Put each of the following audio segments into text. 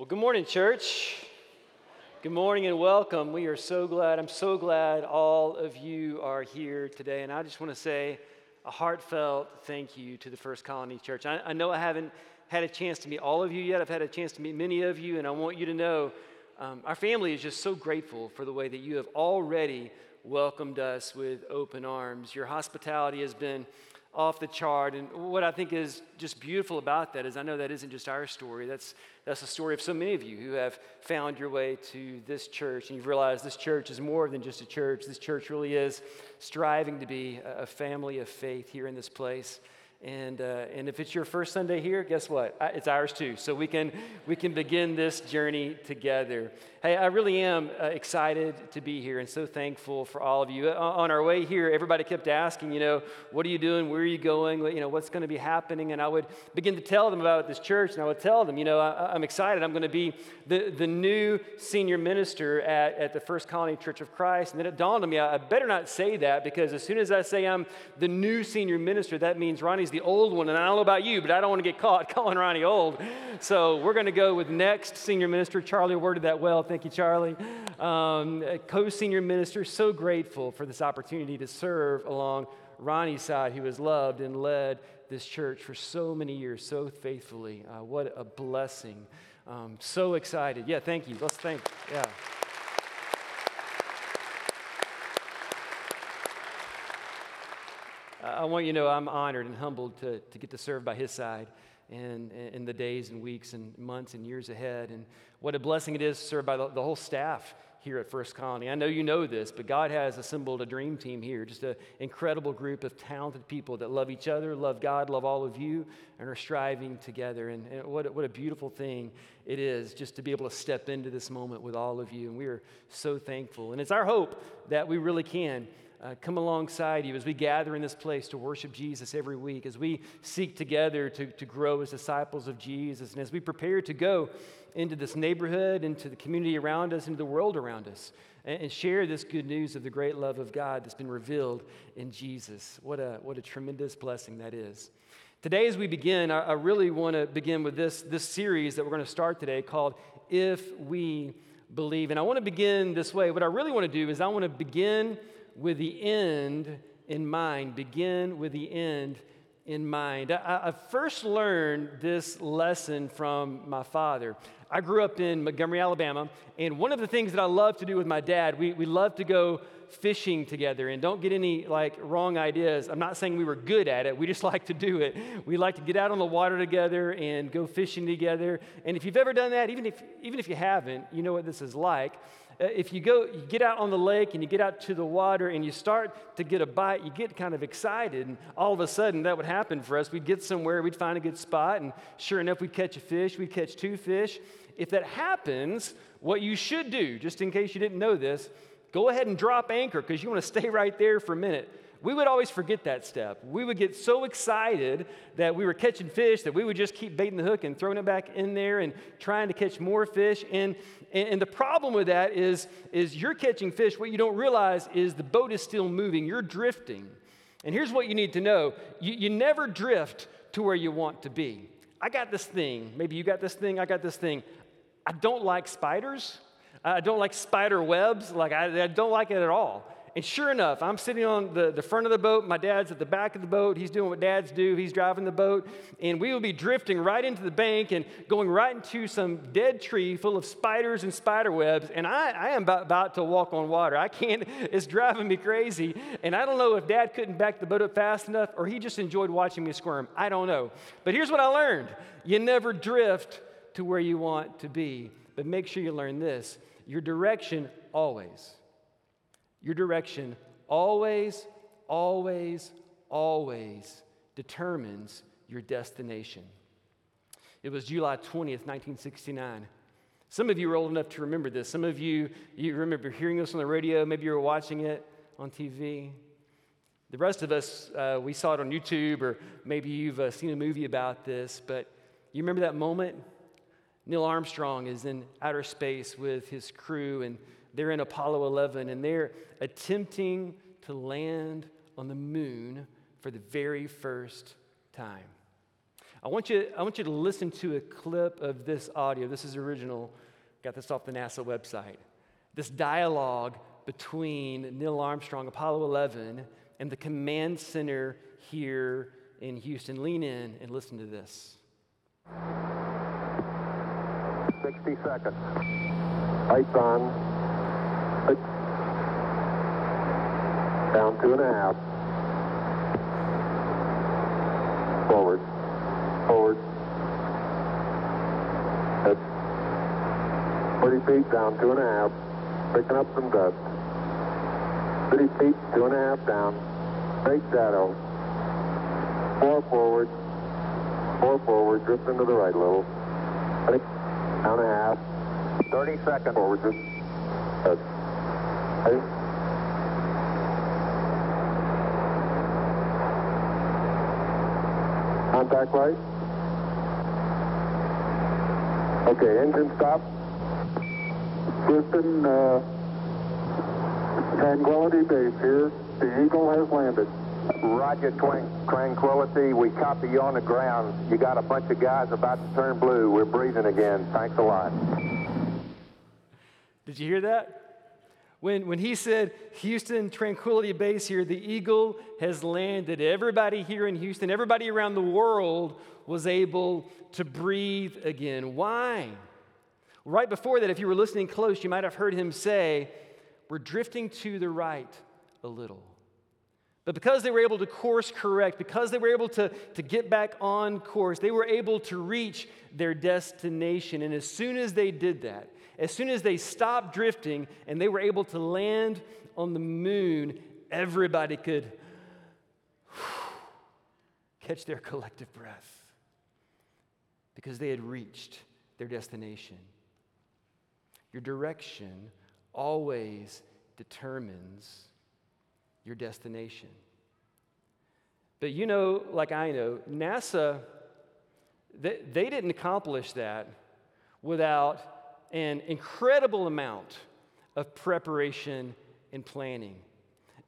Well, good morning, church. Good morning and welcome. We are so glad, I'm so glad all of you are here today. And I just want to say a heartfelt thank you to the First Colony Church. I, I, know I haven't had a chance to meet all of you yet, I've had a chance to meet many of you, and I want you to know um, our family is just so grateful for the way that you have already welcomed us with open arms. Your hospitality has been off the chart. And what I think is just beautiful about that is I know that isn't just our story. That's, that's the story of so many of you who have found your way to this church and you've realized this church is more than just a church. This church really is striving to be a family of faith here in this place. And, uh, and if it's your first Sunday here, guess what? It's ours too. So we can, we can begin this journey together. Hey, I really am uh, excited to be here and so thankful for all of you. On our way here, everybody kept asking, you know, what are you doing? Where are you going? You know, what's going to be happening? And I would begin to tell them about this church, and I would tell them, you know, I, am excited. I'm going to be the, the new senior minister at, at the First Colony Church of Christ. And then it dawned on me, I better not say that because as soon as I say I'm the new senior minister, that means Ronnie's the old one. And I don't know about you, but I don't want to get caught calling Ronnie old. So we're going to go with next senior minister. Charlie worded that well. Thank you, Charlie. Um, Co senior minister, so grateful for this opportunity to serve along Ronnie's side, who has loved and led this church for so many years, so faithfully. Uh, what a blessing. Um, so excited. Yeah, thank you. Let's thank, yeah. I want you to know I'm honored and humbled to, to get to serve by his side in, in the days and weeks and months and years ahead. And what a blessing it is to serve by the, the whole staff here at First Colony. I know you know this, but God has assembled a dream team here, just an incredible group of talented people that love each other, love God, love all of you, and are striving together. And, and what, what a beautiful thing it is just to be able to step into this moment with all of you. And we are so thankful. And it's our hope that we really can uh, come alongside you as we gather in this place to worship Jesus every week, as we seek together to, to grow as disciples of Jesus, and as we prepare to go into this neighborhood, into the community around us, into the world around us, and, and share this good news of the great love of God that's been revealed in Jesus. What a, what a tremendous blessing that is. Today, as we begin, I, I really want to begin with this, this series that we're going to start today called If We Believe. And I want to begin this way. What I really want to do is I want to begin with the end in mind. Begin with the end in mind. I, I, first learned this lesson from my father. I grew up in Montgomery, Alabama, and one of the things that I love to do with my dad, we, we love to go fishing together. And don't get any like wrong ideas. I'm not saying we were good at it. We just like to do it. We like to get out on the water together and go fishing together. And if you've ever done that, even if even if you haven't, you know what this is like. Uh, if you go, you get out on the lake and you get out to the water and you start to get a bite, you get kind of excited. And all of a sudden, that would happen for us. We'd get somewhere, we'd find a good spot, and sure enough, we'd catch a fish, we'd catch two fish. If that happens, what you should do, just in case you didn't know this, go ahead and drop anchor because you want to stay right there for a minute we would always forget that step. We would get so excited that we were catching fish that we would just keep baiting the hook and throwing it back in there and trying to catch more fish. And, and the problem with that is, is you're catching fish. What you don't realize is the boat is still moving, you're drifting. And here's what you need to know you, you never drift to where you want to be. I got this thing. Maybe you got this thing. I got this thing. I don't like spiders. I don't like spider webs. Like, I, I don't like it at all. And sure enough, I'm sitting on the, the front of the boat. My dad's at the back of the boat. He's doing what dads do. He's driving the boat. And we will be drifting right into the bank and going right into some dead tree full of spiders and spider webs. And I, I am about, about to walk on water. I can't, it's driving me crazy. And I don't know if dad couldn't back the boat up fast enough or he just enjoyed watching me squirm. I don't know. But here's what I learned you never drift to where you want to be. But make sure you learn this your direction always your direction always, always, always determines your destination. It was July 20th, 1969. Some of you are old enough to remember this. Some of you, you remember hearing this on the radio. Maybe you were watching it on TV. The rest of us, uh, we saw it on YouTube, or maybe you've uh, seen a movie about this. But you remember that moment? Neil Armstrong is in outer space with his crew, and they're in Apollo 11 and they're attempting to land on the moon for the very first time. I want you, I want you to listen to a clip of this audio. This is original. Got this off the NASA website. This dialogue between Neil Armstrong, Apollo 11, and the command center here in Houston. Lean in and listen to this. 60 seconds. Lights on. Down two and a half. Forward. Forward. That's 30 feet down two and a half. Picking up some dust. 30 feet, two and a half down. Straight shadow. Four forward. Four forward. Drift into the right a little. Six. Down a half. 30 seconds. Forward. Contact light. Okay, engine stop. Houston, uh, Tranquility Base here. The Eagle has landed. Roger, Tranquility. We copy you on the ground. You got a bunch of guys about to turn blue. We're breathing again. Thanks a lot. Did you hear that? When, when he said, Houston, Tranquility Base here, the Eagle has landed. Everybody here in Houston, everybody around the world was able to breathe again. Why? Right before that, if you were listening close, you might have heard him say, We're drifting to the right a little. But because they were able to course correct, because they were able to, to get back on course, they were able to reach their destination. And as soon as they did that, as soon as they stopped drifting and they were able to land on the moon, everybody could catch their collective breath because they had reached their destination. Your direction always determines your destination. But you know, like I know, NASA, they, they didn't accomplish that without an incredible amount of preparation and planning.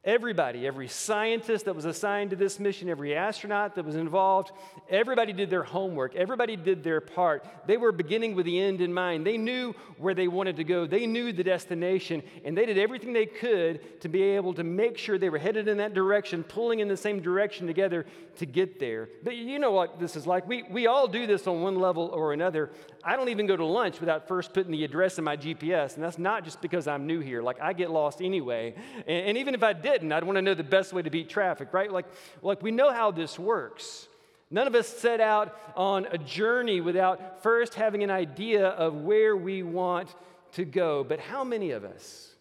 Everybody, every scientist that was assigned to this mission, every astronaut that was involved, everybody did their homework. Everybody did their part. They were beginning with the end in mind. They knew where they wanted to go, they knew the destination, and they did everything they could to be able to make sure they were headed in that direction, pulling in the same direction together to get there. But you know what this is like. We, we all do this on one level or another. I don't even go to lunch without first putting the address in my GPS, and that's not just because I'm new here. Like, I get lost anyway. and, and even if I did, I'd want to know the best way to beat traffic, right? Like, like we know how this works. None of us set out on a journey without first having an idea of where we want to go. But how many of us,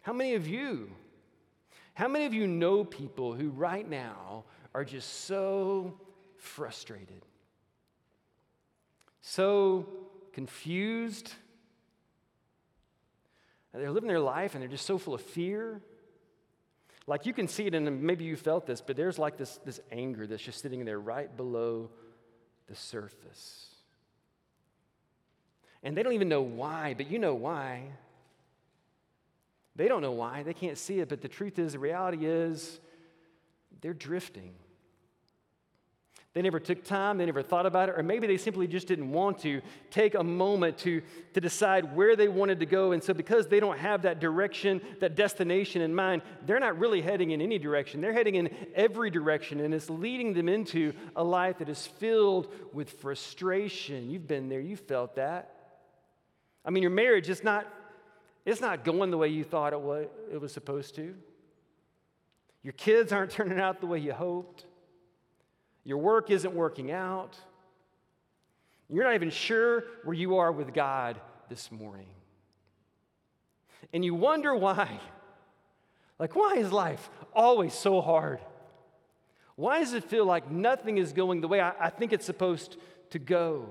how many of you, how many of you know people who right now are just so frustrated, so confused? They're living their life and they're just so full of fear. Like you can see it, and maybe you felt this, but there's like this, this anger that's just sitting there right below the surface. And they don't even know why, but you know why. They don't know why. They can't see it, but the truth is, the reality is, they're drifting. They never took time, they never thought about it, or maybe they simply just didn't want to take a moment to, to decide where they wanted to go. And so, because they don't have that direction, that destination in mind, they're not really heading in any direction. They're heading in every direction, and it's leading them into a life that is filled with frustration. You've been there, you felt that. I mean, your marriage is not, it's not going the way you thought it was, it was supposed to. Your kids aren't turning out the way you hoped. Your work isn't working out. You're not even sure where you are with God this morning. And you wonder why. Like, why is life always so hard? Why does it feel like nothing is going the way I, I think it's supposed to go?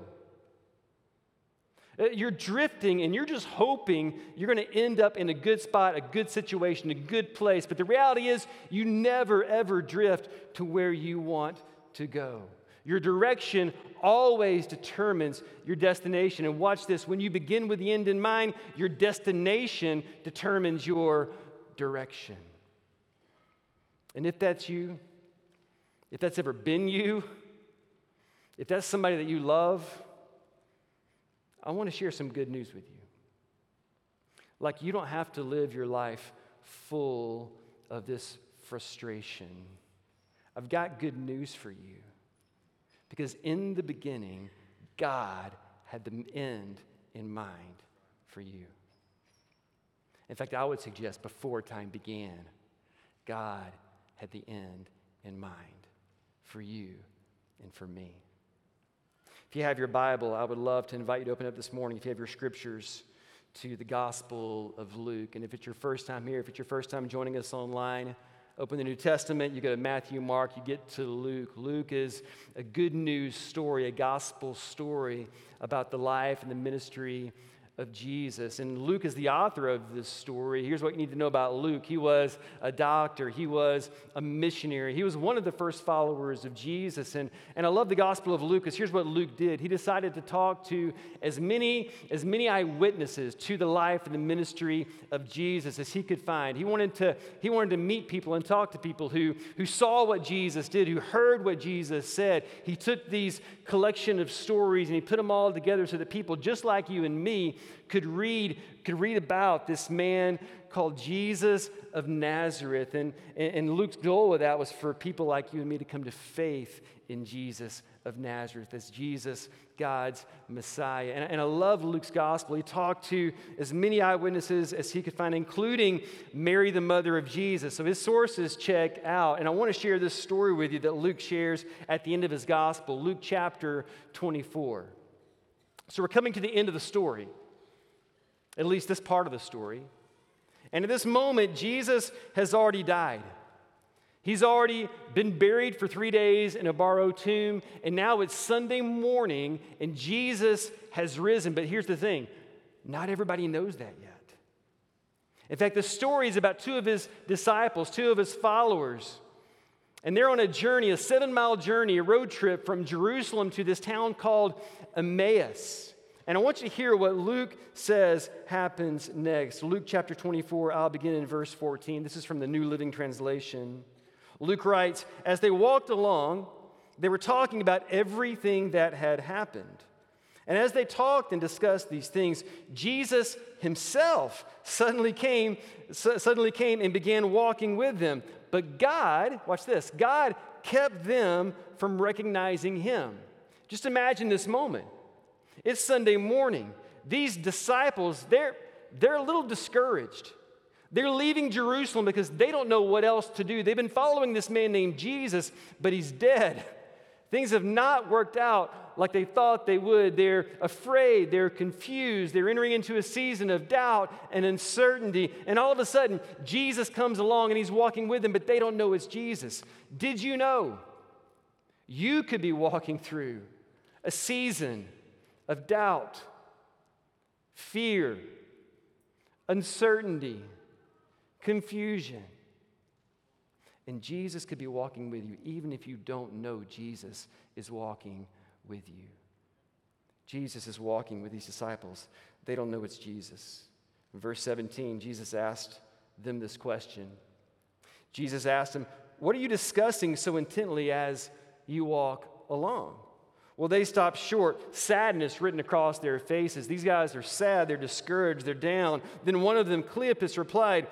Uh, you're drifting and you're just hoping you're going to end up in a good spot, a good situation, a good place. But the reality is, you never, ever drift to where you want to go. Your direction always determines your destination. And watch this when you begin with the end in mind, your destination determines your direction. And if that's you, if that's ever been you, if that's somebody that you love, I want to share some good news with you. Like, you don't have to live your life full of this frustration. I've got good news for you. Because in the beginning, God had the end in mind for you. In fact, I would suggest before time began, God had the end in mind for you and for me. If you have your Bible, I would love to invite you to open up this morning, if you have your scriptures, to the Gospel of Luke. And if it's your first time here, if it's your first time joining us online, open the New Testament, you go to Matthew, Mark, you get to Luke. Luke is a good news story, a gospel story about the life and the ministry of Jesus. And Luke is the author of this story. Here's what you need to know about Luke he was a doctor, he was a missionary, he was one of the first followers of Jesus. And, and I love the Gospel of Luke because here's what Luke did he decided to talk to as many, as many eyewitnesses to the life and the ministry of Jesus as he could find. He wanted to, he wanted to meet people and talk to people who, who saw what Jesus did, who heard what Jesus said. He took these collection of stories and he put them all together so that people just like you and me could read, could read about this man called Jesus of Nazareth. And, and Luke's goal with that was for people like you and me to come to faith in Jesus of Nazareth as Jesus, God's Messiah. And, and I love Luke's gospel. He talked to as many eyewitnesses as he could find, including Mary, the mother of Jesus. So his sources check out. And I want to share this story with you that Luke shares at the end of his gospel, Luke chapter 24. So we're coming to the end of the story at least this part of the story. And at this moment, Jesus has already died. He's already been buried for three days in a borrowed tomb, and now it's Sunday morning, and Jesus has risen. But here's the thing not everybody knows that yet. In fact, the story is about two of his disciples, two of his followers. And they're on a journey, a seven mile journey, a road trip from Jerusalem to this town called Emmaus. And I want you to hear what Luke says happens next. Luke chapter 24, I'll begin in verse 14. This is from the New Living Translation. Luke writes As they walked along, they were talking about everything that had happened. And as they talked and discussed these things, Jesus himself suddenly came, suddenly came and began walking with them. But God, watch this, God kept them from recognizing him. Just imagine this moment. It's Sunday morning. These disciples, they're, they're a little discouraged. They're leaving Jerusalem because they don't know what else to do. They've been following this man named Jesus, but he's dead. Things have not worked out like they thought they would. They're afraid, they're confused, they're entering into a season of doubt and uncertainty. And all of a sudden, Jesus comes along and he's walking with them, but they don't know it's Jesus. Did you know you could be walking through a season of doubt, fear, uncertainty, confusion. And Jesus could be walking with you, even if you don't know Jesus is walking with you. Jesus is walking with these disciples. They don't know it's Jesus. In verse 17, Jesus asked them this question. Jesus asked them, What are you discussing so intently as you walk along? Well, they stopped short, sadness written across their faces. These guys are sad, they're discouraged, they're down. Then one of them, Cleopas, replied,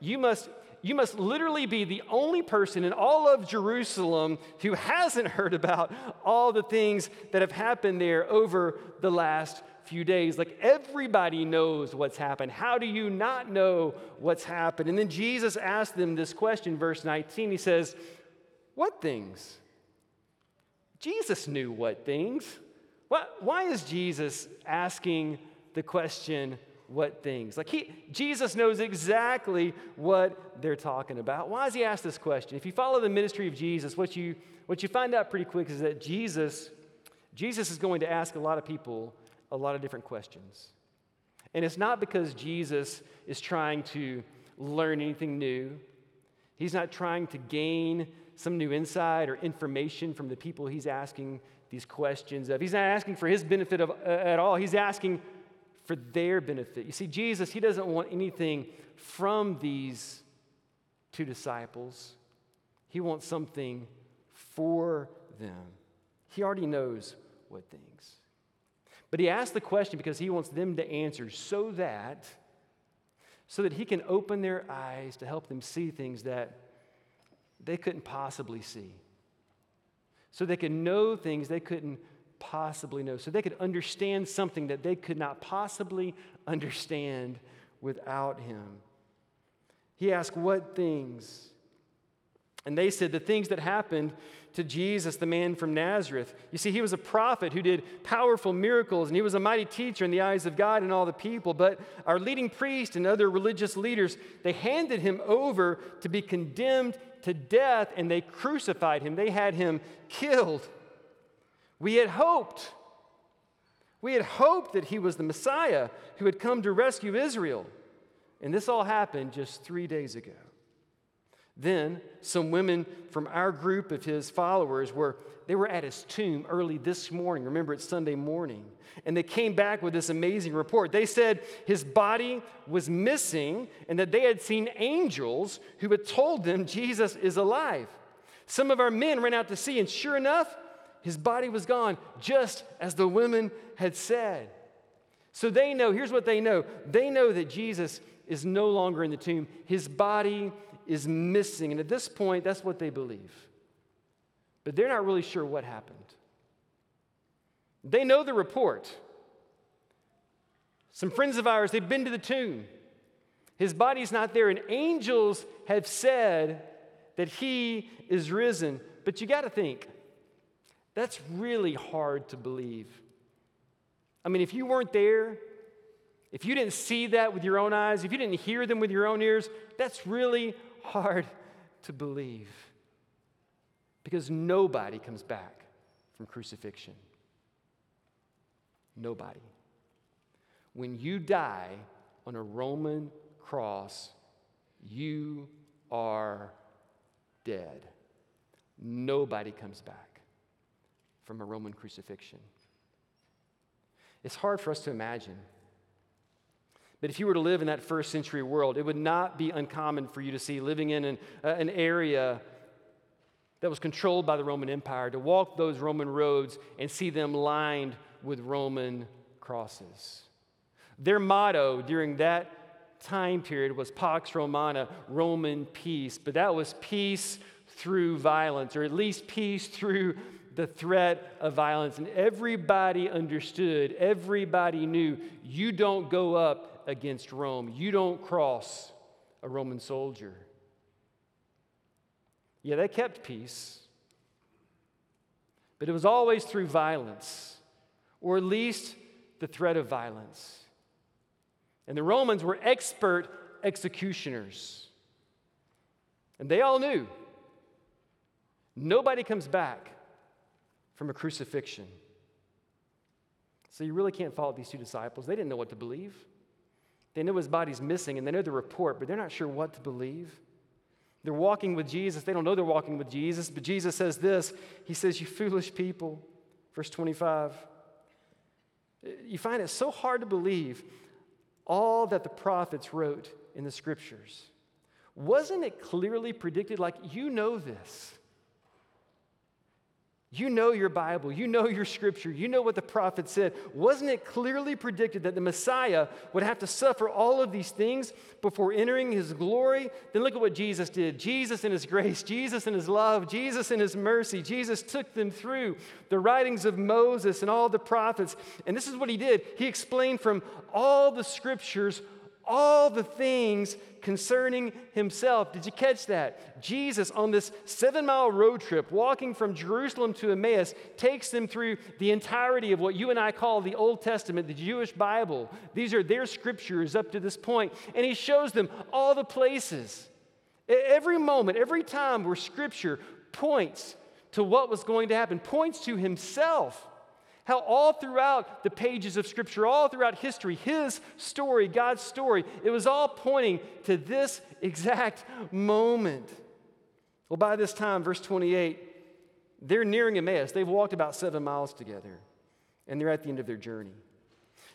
You must. You must literally be the only person in all of Jerusalem who hasn't heard about all the things that have happened there over the last few days. Like everybody knows what's happened. How do you not know what's happened? And then Jesus asked them this question, verse 19. He says, What things? Jesus knew what things. Why is Jesus asking the question, what things? Like he, Jesus knows exactly what they're talking about. Why does he ask this question? If you follow the ministry of Jesus, what you, what you find out pretty quick is that Jesus, Jesus is going to ask a lot of people a lot of different questions. And it's not because Jesus is trying to learn anything new. He's not trying to gain some new insight or information from the people he's asking these questions of. He's not asking for his benefit of, uh, at all, he's asking for their benefit. You see, Jesus, he doesn't want anything from these two disciples, he wants something for them. He already knows what things. But he asks the question because he wants them to answer so that so that he can open their eyes to help them see things that they couldn't possibly see. So they could know things they couldn't possibly know. So they could understand something that they could not possibly understand without him. He asked, What things? And they said, The things that happened to Jesus, the man from Nazareth. You see, he was a prophet who did powerful miracles, and he was a mighty teacher in the eyes of God and all the people. But our leading priest and other religious leaders, they handed him over to be condemned to death, and they crucified him. They had him killed. We had hoped. We had hoped that he was the Messiah who had come to rescue Israel. And this all happened just three days ago. Then some women from our group of his followers were they were at his tomb early this morning. Remember it's Sunday morning. And they came back with this amazing report. They said his body was missing and that they had seen angels who had told them Jesus is alive. Some of our men ran out to see and sure enough, his body was gone just as the women had said. So they know, here's what they know. They know that Jesus is no longer in the tomb. His body is missing. And at this point, that's what they believe. But they're not really sure what happened. They know the report. Some friends of ours, they've been to the tomb. His body's not there, and angels have said that he is risen. But you got to think, that's really hard to believe. I mean, if you weren't there, if you didn't see that with your own eyes, if you didn't hear them with your own ears, that's really hard to believe because nobody comes back from crucifixion. Nobody. When you die on a Roman cross, you are dead. Nobody comes back from a Roman crucifixion. It's hard for us to imagine but if you were to live in that first century world, it would not be uncommon for you to see living in an, uh, an area that was controlled by the Roman Empire, to walk those Roman roads and see them lined with Roman crosses. Their motto during that time period was Pax Romana, Roman peace, but that was peace through violence, or at least peace through the threat of violence. And everybody understood, everybody knew you don't go up against Rome. You don't cross a Roman soldier. Yeah, they kept peace, but it was always through violence, or at least the threat of violence. And the Romans were expert executioners. And they all knew nobody comes back from a crucifixion. So you really can't follow these two disciples. They didn't know what to believe. They know his body's missing and they know the report, but they're not sure what to believe. They're walking with Jesus. They don't know they're walking with Jesus, but Jesus says this He says, You foolish people. Verse 25. You find it so hard to believe all that the prophets wrote in the scriptures. Wasn't it clearly predicted? Like, you know this. You know your Bible, you know your scripture, you know what the prophet said. Wasn't it clearly predicted that the Messiah would have to suffer all of these things before entering his glory? Then look at what Jesus did. Jesus in his grace, Jesus in his love, Jesus in his mercy. Jesus took them through the writings of Moses and all the prophets. And this is what he did. He explained from all the scriptures all the things concerning himself. Did you catch that? Jesus, on this seven mile road trip, walking from Jerusalem to Emmaus, takes them through the entirety of what you and I call the Old Testament, the Jewish Bible. These are their scriptures up to this point, and he shows them all the places. Every moment, every time where scripture points to what was going to happen, points to himself. How all throughout the pages of Scripture, all throughout history, His story, God's story, it was all pointing to this exact moment. Well, by this time, verse 28, they're nearing Emmaus. They've walked about seven miles together, and they're at the end of their journey.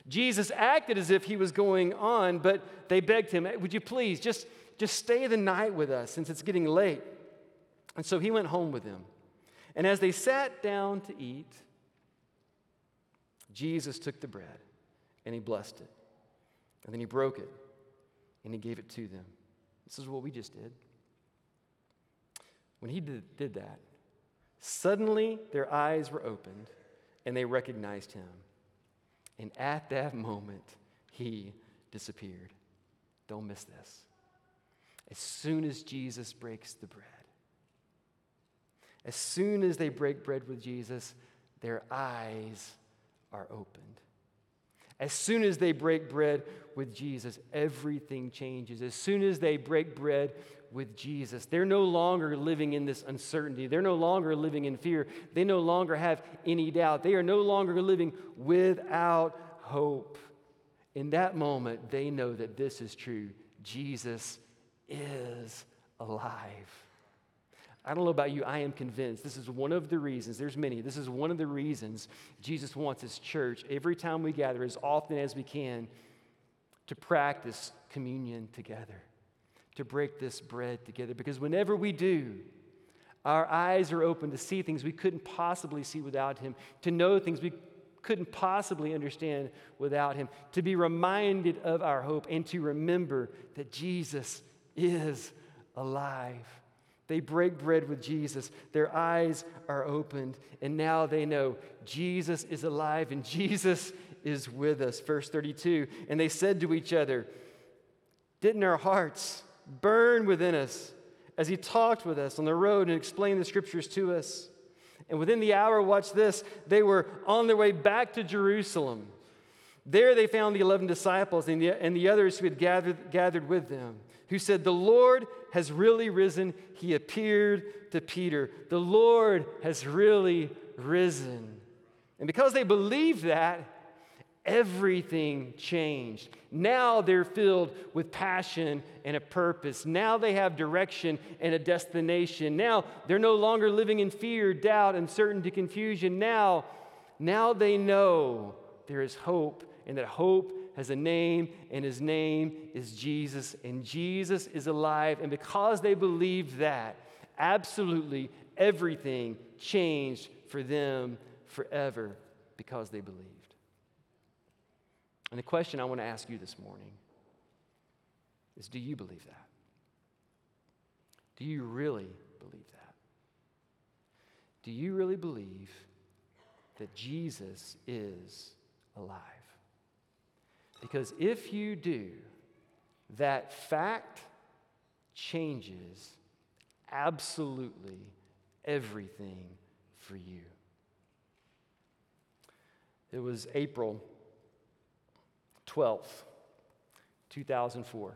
Jesus acted as if he was going on, but they begged him, Would you please just, just stay the night with us since it's getting late? And so he went home with them. And as they sat down to eat, Jesus took the bread and he blessed it. And then he broke it and he gave it to them. This is what we just did. When he did, did that, suddenly their eyes were opened and they recognized him. And at that moment, he disappeared. Don't miss this. As soon as Jesus breaks the bread, as soon as they break bread with Jesus, their eyes are opened. As soon as they break bread with Jesus, everything changes. As soon as they break bread with Jesus, they're no longer living in this uncertainty. They're no longer living in fear. They no longer have any doubt. They are no longer living without hope. In that moment, they know that this is true. Jesus is alive. I don't know about you, I am convinced this is one of the reasons, there's many, this is one of the reasons Jesus wants his church, every time we gather, as often as we can, to practice communion together, to break this bread together. Because whenever we do, our eyes are open to see things we couldn't possibly see without him, to know things we couldn't possibly understand without him, to be reminded of our hope, and to remember that Jesus is alive. They break bread with Jesus. Their eyes are opened, and now they know Jesus is alive and Jesus is with us. Verse 32 And they said to each other, Didn't our hearts burn within us as he talked with us on the road and explained the scriptures to us? And within the hour, watch this, they were on their way back to Jerusalem. There they found the 11 disciples and the, and the others who had gathered, gathered with them who said, The Lord has really risen. He appeared to Peter. The Lord has really risen. And because they believed that, everything changed. Now they're filled with passion and a purpose. Now they have direction and a destination. Now they're no longer living in fear, doubt, uncertainty, confusion. Now, now they know there is hope and that hope has a name, and his name is Jesus, and Jesus is alive. And because they believed that, absolutely everything changed for them forever because they believed. And the question I want to ask you this morning is do you believe that? Do you really believe that? Do you really believe that Jesus is alive? Because if you do, that fact changes absolutely everything for you. It was April 12th, 2004,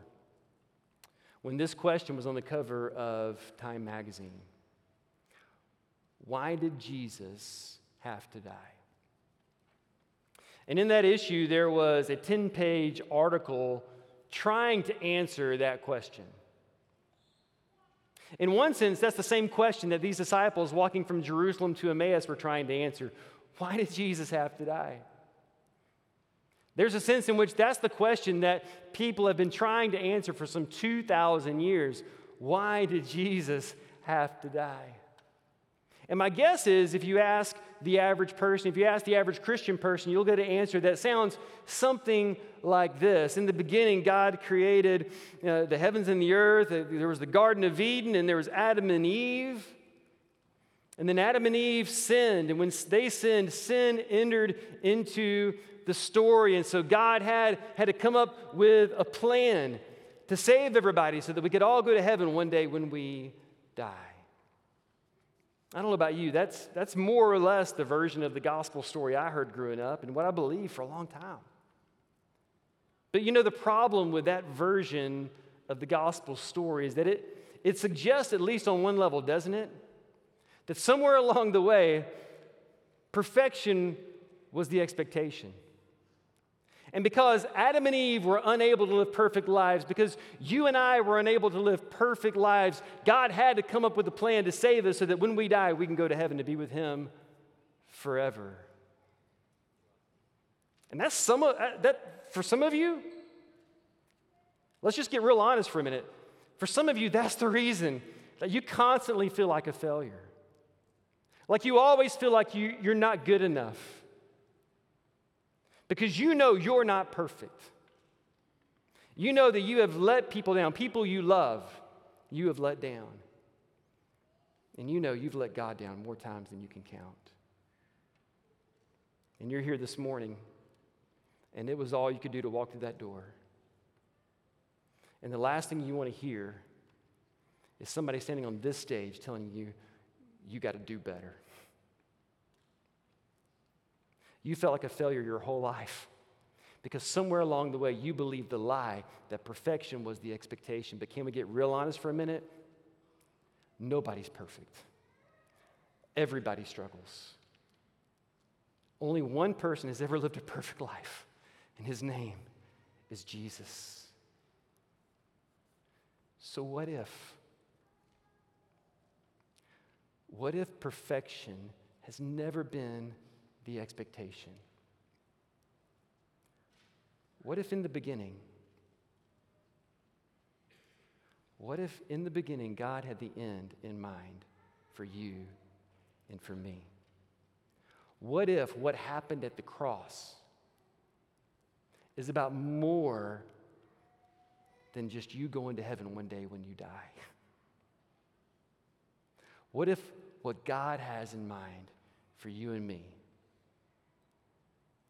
when this question was on the cover of Time magazine Why did Jesus have to die? And in that issue, there was a 10 page article trying to answer that question. In one sense, that's the same question that these disciples walking from Jerusalem to Emmaus were trying to answer Why did Jesus have to die? There's a sense in which that's the question that people have been trying to answer for some 2,000 years. Why did Jesus have to die? And my guess is if you ask the average person, if you ask the average Christian person, you'll get an answer that sounds something like this. In the beginning, God created uh, the heavens and the earth. Uh, there was the Garden of Eden, and there was Adam and Eve. And then Adam and Eve sinned. And when they sinned, sin entered into the story. And so God had, had to come up with a plan to save everybody so that we could all go to heaven one day when we die. I don't know about you, that's, that's more or less the version of the gospel story I heard growing up and what I believed for a long time. But you know, the problem with that version of the gospel story is that it, it suggests, at least on one level, doesn't it? That somewhere along the way, perfection was the expectation. And because Adam and Eve were unable to live perfect lives, because you and I were unable to live perfect lives, God had to come up with a plan to save us so that when we die, we can go to heaven to be with Him forever. And that's some of uh, that for some of you. Let's just get real honest for a minute. For some of you, that's the reason that you constantly feel like a failure. Like you always feel like you, you're not good enough because you know you're not perfect. You know that you have let people down, people you love, you have let down. And you know you've let God down more times than you can count. And you're here this morning, and it was all you could do to walk through that door. And the last thing you want to hear is somebody standing on this stage telling you, you got to do better. You felt like a failure your whole life because somewhere along the way you believed the lie that perfection was the expectation. But can we get real honest for a minute? Nobody's perfect, everybody struggles. Only one person has ever lived a perfect life, and his name is Jesus. So, what if? What if perfection has never been the expectation? What if in the beginning, what if in the beginning God had the end in mind for you and for me? What if what happened at the cross is about more than just you going to heaven one day when you die? What if what God has in mind for you and me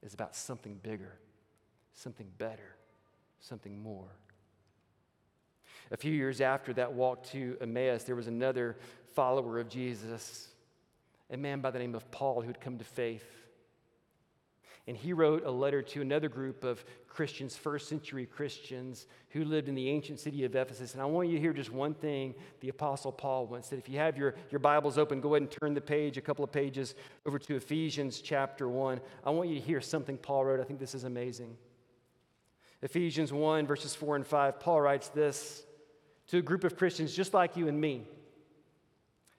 is about something bigger, something better, something more? A few years after that walk to Emmaus, there was another follower of Jesus, a man by the name of Paul who had come to faith. And he wrote a letter to another group of Christians, first century Christians, who lived in the ancient city of Ephesus. And I want you to hear just one thing the Apostle Paul once said. If you have your, your Bibles open, go ahead and turn the page, a couple of pages over to Ephesians chapter 1. I want you to hear something Paul wrote. I think this is amazing. Ephesians 1, verses 4 and 5, Paul writes this to a group of Christians just like you and me.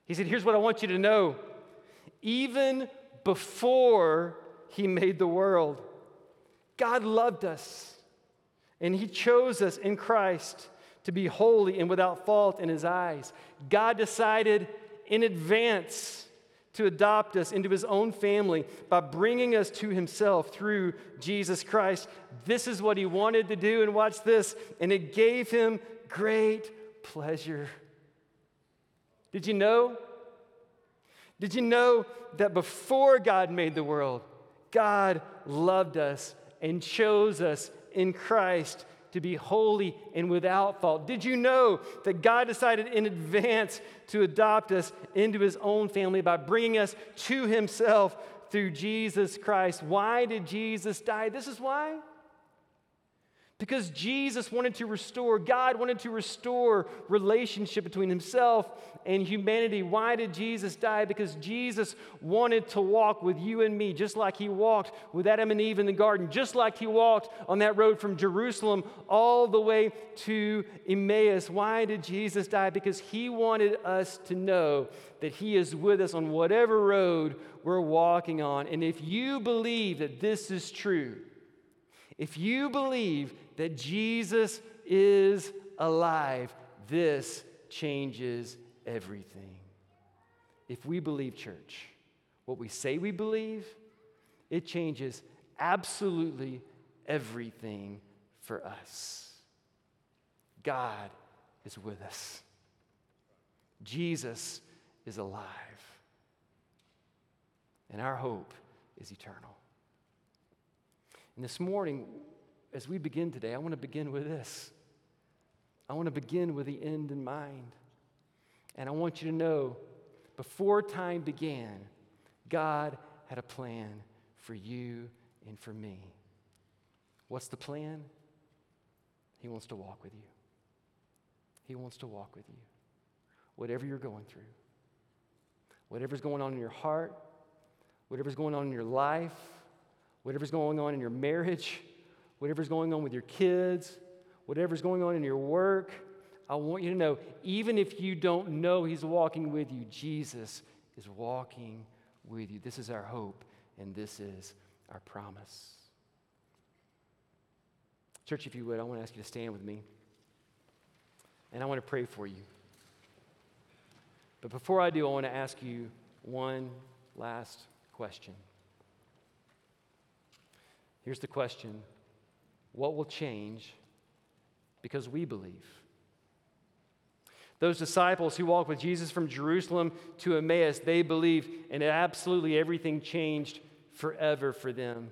He said, Here's what I want you to know. Even before he made the world. God loved us, and He chose us in Christ to be holy and without fault in His eyes. God decided in advance to adopt us into His own family by bringing us to Himself through Jesus Christ. This is what He wanted to do, and watch this, and it gave Him great pleasure. Did you know? Did you know that before God made the world, God loved us and chose us in Christ to be holy and without fault. Did you know that God decided in advance to adopt us into his own family by bringing us to himself through Jesus Christ? Why did Jesus die? This is why. Because Jesus wanted to restore, God wanted to restore relationship between himself and humanity. Why did Jesus die? Because Jesus wanted to walk with you and me, just like he walked with Adam and Eve in the garden, just like he walked on that road from Jerusalem all the way to Emmaus. Why did Jesus die? Because he wanted us to know that he is with us on whatever road we're walking on. And if you believe that this is true, if you believe that Jesus is alive, this changes everything. If we believe, church, what we say we believe, it changes absolutely everything for us. God is with us, Jesus is alive, and our hope is eternal. And this morning, as we begin today, I want to begin with this. I want to begin with the end in mind. And I want you to know before time began, God had a plan for you and for me. What's the plan? He wants to walk with you. He wants to walk with you. Whatever you're going through, whatever's going on in your heart, whatever's going on in your life, whatever's going on in your marriage, whatever's going on with your kids, whatever's going on in your work, I want you to know, even if you don't know He's walking with you, Jesus is walking with you. This is our hope, and this is our promise. Church, if you would, I want to ask you to stand with me, and I want to pray for you. But before I do, I want to ask you one last question. Here's the question What will change because we believe? Those disciples who walked with Jesus from Jerusalem to Emmaus, they believed, and absolutely everything changed forever for them.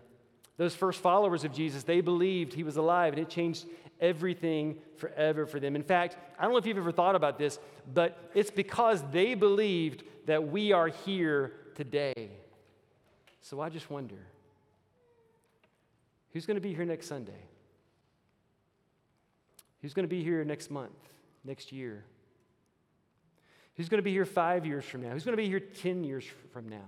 Those first followers of Jesus, they believed he was alive, and it changed everything forever for them. In fact, I don't know if you've ever thought about this, but it's because they believed that we are here today. So I just wonder who's going to be here next Sunday? Who's going to be here next month, next year? Who's going to be here five years from now? Who's going to be here 10 years from now?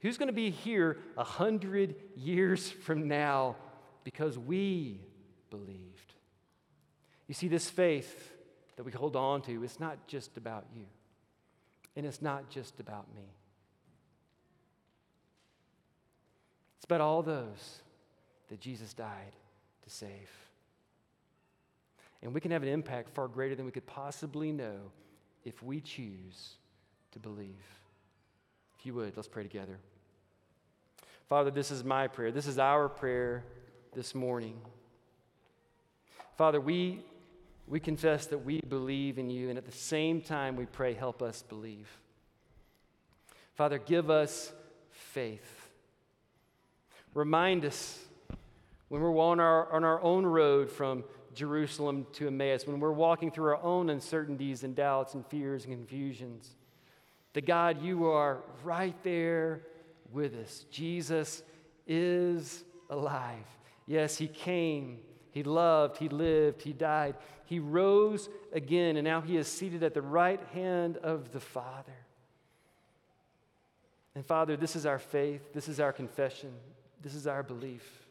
Who's going to be here a hundred years from now because we believed? You see, this faith that we hold on to, it's not just about you, and it's not just about me. It's about all those that Jesus died to save. And we can have an impact far greater than we could possibly know if we choose to believe. If you would, let's pray together. Father, this is my prayer. This is our prayer this morning. Father, we, we confess that we believe in you, and at the same time, we pray, help us believe. Father, give us faith. Remind us when we're on our, on our own road from Jerusalem to Emmaus, when we're walking through our own uncertainties and doubts and fears and confusions, that God, you are right there with us. Jesus is alive. Yes, he came, he loved, he lived, he died. He rose again, and now he is seated at the right hand of the Father. And Father, this is our faith, this is our confession, this is our belief.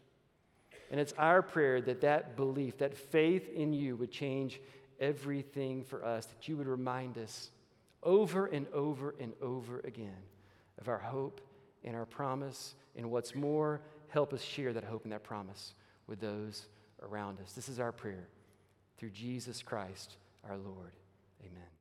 And it's our prayer that that belief, that faith in you would change everything for us, that you would remind us over and over and over again of our hope and our promise. And what's more, help us share that hope and that promise with those around us. This is our prayer through Jesus Christ our Lord. Amen.